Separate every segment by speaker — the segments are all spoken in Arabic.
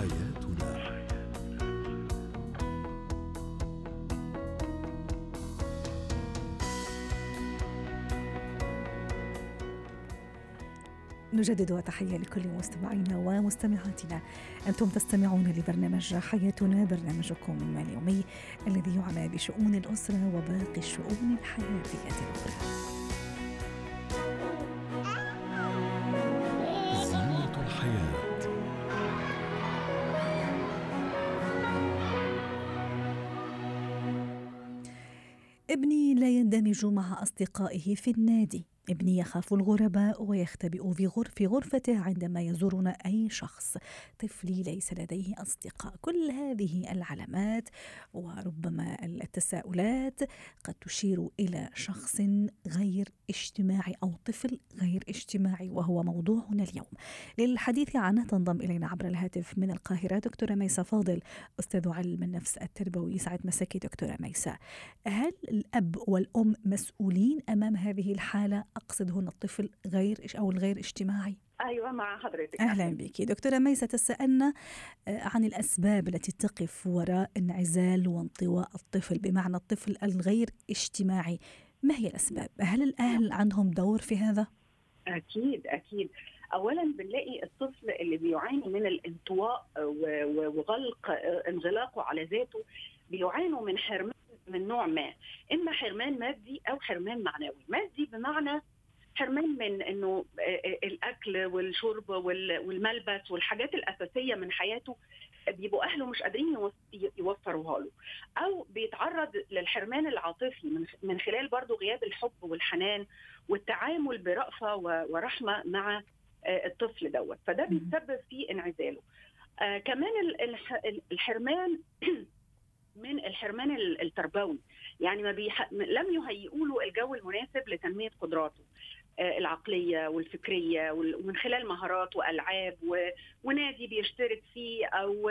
Speaker 1: حياتنا.
Speaker 2: نجدد تحية لكل مستمعينا ومستمعاتنا. أنتم تستمعون لبرنامج حياتنا برنامجكم اليومي الذي يعنى بشؤون الأسرة وباقي الشؤون الحياتية الأخرى. يندمج مع أصدقائه في النادي. ابني يخاف الغرباء ويختبئ في غرف غرفته عندما يزورنا أي شخص. طفلي ليس لديه أصدقاء. كل هذه العلامات وربما التساؤلات قد تشير إلى شخص غير اجتماعي أو طفل غير اجتماعي وهو موضوعنا اليوم. للحديث عنه تنضم إلينا عبر الهاتف من القاهرة دكتورة ميسة فاضل أستاذ علم النفس التربوي. سعد مساكي دكتورة ميسة هل الأب والأم مسؤولين أمام هذه الحالة أقصد هنا الطفل غير أو الغير اجتماعي.
Speaker 3: أيوه مع حضرتك.
Speaker 2: أهلا بك. دكتورة ميسه تسالنا عن الأسباب التي تقف وراء انعزال وانطواء الطفل بمعنى الطفل الغير اجتماعي. ما هي الأسباب؟ هل الأهل عندهم دور في هذا؟
Speaker 3: أكيد أكيد. اولا بنلاقي الطفل اللي بيعاني من الانطواء وغلق انغلاقه على ذاته بيعانوا من حرمان من نوع ما إما حرمان مادي أو حرمان معنوي. مادي بمعنى حرمان من إنه الأكل والشرب والملبس والحاجات الأساسية من حياته بيبقوا أهله مش قادرين يوفروها له. أو بيتعرض للحرمان العاطفي من خلال برضه غياب الحب والحنان والتعامل برأفة ورحمة مع الطفل دوت. فده بيسبب في انعزاله. آه كمان الحرمان من الحرمان التربوي يعني ما بيح... لم يهيئوا له الجو المناسب لتنمية قدراته العقلية والفكرية ومن خلال مهارات وألعاب و... ونادي بيشترك فيه أو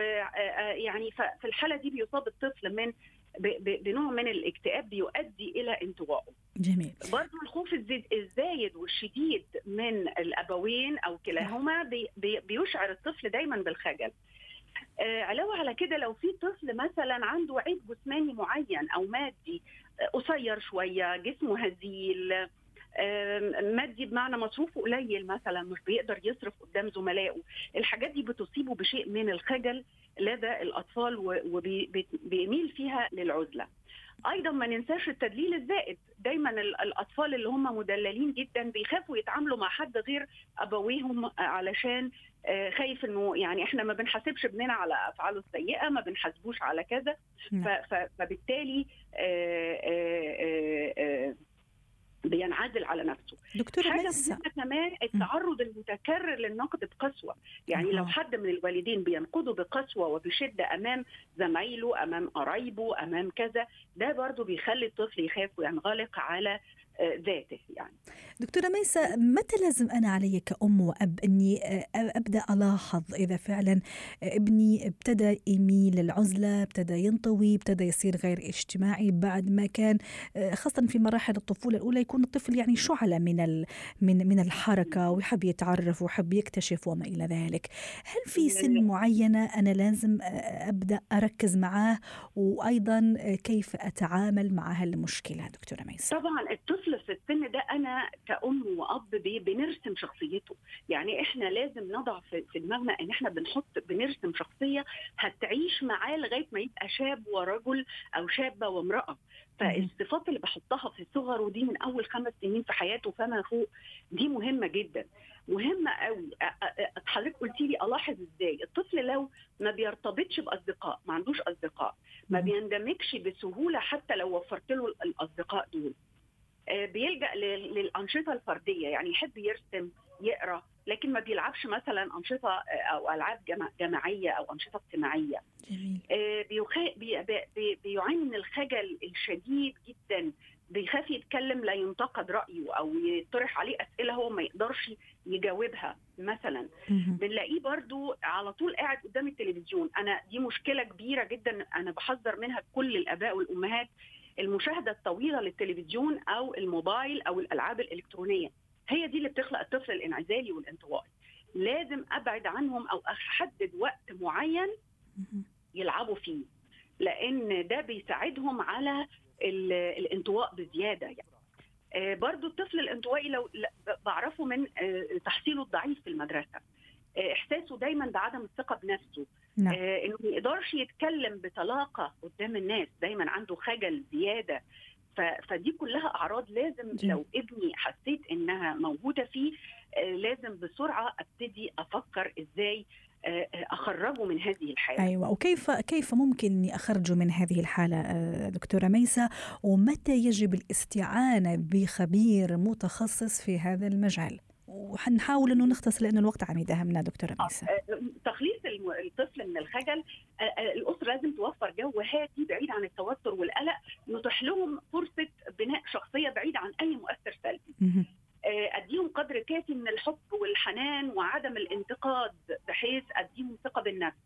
Speaker 3: يعني في الحالة دي بيصاب الطفل من ب... بنوع من الاكتئاب بيؤدي إلى انطوائه.
Speaker 2: جميل.
Speaker 3: برضه الخوف الزايد والشديد من الأبوين أو كلاهما بي... بي... بيشعر الطفل دايما بالخجل. آه علاوة على كده لو في طفل مثلا عنده عيب جسماني معين أو مادي آه قصير شوية جسمه هزيل مادي بمعنى مصروفه قليل مثلا مش بيقدر يصرف قدام زملائه الحاجات دي بتصيبه بشيء من الخجل لدى الأطفال وبيميل فيها للعزلة. أيضا ما ننساش التدليل الزائد. دايما الأطفال اللي هم مدللين جدا بيخافوا يتعاملوا مع حد غير أبويهم علشان خايف إنه يعني إحنا ما بنحاسبش ابننا على أفعاله السيئة ما بنحاسبوش على كذا. فبالتالي بينعزل على نفسه.
Speaker 2: دكتورة
Speaker 3: حاجة مهمة كمان التعرض المتكرر للنقد بقسوة. يعني لو حد من الوالدين بينقده بقسوة وبشدة أمام زمايله أمام قرايبه أمام كذا ده برضو بيخلي الطفل يخاف وينغلق على ذاته يعني.
Speaker 2: دكتورة ميسة متى لازم أنا علي كأم وأب أني أبدأ ألاحظ إذا فعلا ابني ابتدى يميل للعزلة ابتدى ينطوي ابتدى يصير غير اجتماعي بعد ما كان خاصة في مراحل الطفولة الأولى يكون الطفل يعني شعلة من من من الحركة ويحب يتعرف ويحب يكتشف وما إلى ذلك. هل في سن معينة أنا لازم أبدأ أركز معاه؟ وأيضا كيف أتعامل مع هالمشكلة دكتورة ميسة
Speaker 3: طبعا الطفل في السن ده أنا كأم وأب بنرسم شخصيته. يعني إحنا لازم نضع في دماغنا إن إحنا بنحط بنرسم شخصية هتعيش معاه لغاية ما يبقى شاب ورجل أو شابة وامرأة. فالصفات اللي بحطها في صغره دي من أول خمس سنين في حياته فما فوق دي مهمة جدا. مهمه قوي حضرتك قلتي لي ألاحظ إزاي. الطفل لو ما بيرتبطش بأصدقاء ما عندوش أصدقاء ما بيندمجش بسهولة حتى لو وفرت له الأصدقاء دول. بيلجأ للأنشطة الفردية يعني يحب يرسم يقرأ لكن ما بيلعبش مثلا أنشطة أو ألعاب جماعية أو أنشطة اجتماعية.
Speaker 2: جميل.
Speaker 3: بي... بيعاني من الخجل الشديد جدا. بيخاف يتكلم لا ينتقد رأيه أو يطرح عليه أسئلة هو ما يقدرش يجاوبها مثلا. بنلاقيه برضو على طول قاعد قدام التلفزيون. أنا دي مشكلة كبيرة جدا أنا بحذر منها كل الآباء والأمهات. المشاهدة الطويلة للتلفزيون أو الموبايل أو الألعاب الإلكترونية. هي دي اللي بتخلق الطفل الانعزالي والانطوائي. لازم أبعد عنهم أو أحدد وقت معين. يلعبوا فيه لأن ده بيساعدهم على ال- الانطواء بزيادة يعني. آه، برضو الطفل الانطوائي لو بعرفه من آه، تحصيله الضعيف في المدرسة. إحساسه دايما بعدم الثقة بنفسه.
Speaker 2: نعم.
Speaker 3: آه، إنه ما يقدرش يتكلم بطلاقة قدام الناس دايما عنده خجل زيادة. ف- فدي كلها أعراض لازم
Speaker 2: جميل.
Speaker 3: لو ابني حسيت إنها موجودة فيه آه، لازم بسرعة أبتدي أفكر إزاي آه، أخرجه من هذه الحالة.
Speaker 2: أيوه. وكيف كيف ممكن إني أخرجه من هذه الحالة دكتورة ميسه ومتى يجب الاستعانة بخبير متخصص في هذا المجال؟ وحنحاول إنه نختصر لأنه الوقت عم يداهمنا دكتورة ميسه
Speaker 3: آه، تخليص الطفل من الخجل آه، آه، الأسرة لازم توفر جو هادي بعيد عن التوتر والقلق نتيح لهم فرصة بناء شخصية بعيد عن أي مؤثر سلبي. آه، أديهم قدر كافي من الحب والحنان وعدم الانتقاد بحيث أديهم ثقة بالنفس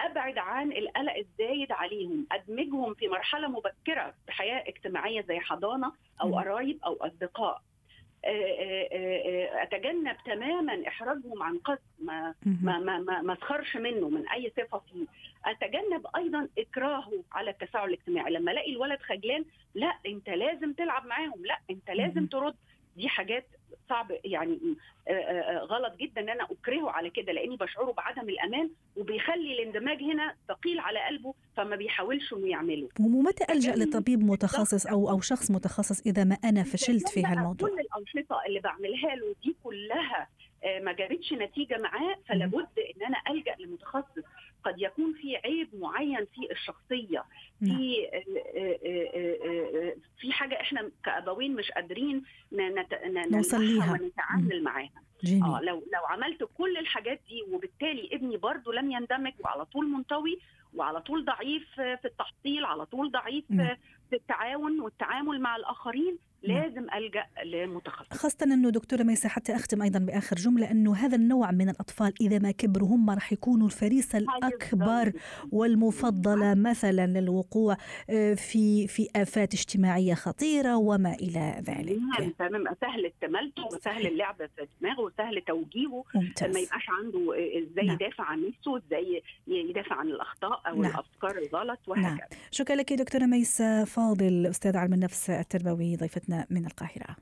Speaker 3: أبعد عن القلق الزايد عليهم أدمجهم في مرحلة مبكرة في حياة اجتماعية زي
Speaker 2: حضانة.
Speaker 3: أو قرايب أو أصدقاء آه، آه، آه، أتجنب تماما إحراجهم عن قصد ما. ما ما ما أسخرش منه من أي صفة فيه. أتجنب أيضا اكراهه على التفاعل الاجتماعي. لما ألاقي الولد خجلان لا أنت لازم تلعب معاهم. لا أنت لازم. ترد. دي حاجات صعب يعني آه، آه، آه، غلط جدا إن أنا أكرهه على كده لأني بشعره بعدم الأمان وبيخلي الاندماج هنا ثقيل على قلبه فما بيحاولش إنه يعمله.
Speaker 2: ومتى
Speaker 3: ألجأ
Speaker 2: لطبيب متخصص أو أو شخص متخصص إذا ما أنا فشلت في هالموضوع؟
Speaker 3: كل الانشطه اللي بعملها له دي كلها ما جابتش نتيجة معاه فلا بد إن أنا ألجأ لمتخصص قد يكون في عيب معين في
Speaker 2: الشخصية.
Speaker 3: في آه، آه، آه، آه، آه، في حاجة إحنا كأبوين مش قادرين
Speaker 2: نوصل ليها.
Speaker 3: ونتعامل معاها
Speaker 2: آه
Speaker 3: لو لو عملت كل الحاجات دي وبالتالي ابني برضو لم يندمج وعلى طول منطوي وعلى طول ضعيف آه، في التحصيل على طول ضعيف. آه، في التعاون والتعامل مع
Speaker 2: الآخرين.
Speaker 3: لازم ألجأ لمتخصص
Speaker 2: خاصة أنه دكتورة ميسة حتى أختم أيضا بآخر جملة أنه هذا النوع من الأطفال إذا ما كبروا هم راح يكونوا الفريسة الأكبر والمفضلة مثلا للوقوع آه، في في آفات اجتماعية خطيرة وما إلى ذلك.
Speaker 3: نعم تمام. سهل استمالته وسهل اللعب في دماغه وسهل توجيهه. ما
Speaker 2: ممتاز
Speaker 3: يبقاش عنده إزاي
Speaker 2: نعم.
Speaker 3: يدافع عن نفسه إزاي يدافع عن الأخطاء أو
Speaker 2: نعم.
Speaker 3: الأفكار الغلط
Speaker 2: نعم.
Speaker 3: وهكذا.
Speaker 2: شكرا لك دكتورة ميسة فاضل أستاذ علم النفس التربوي ضيفتنا من القاهرة.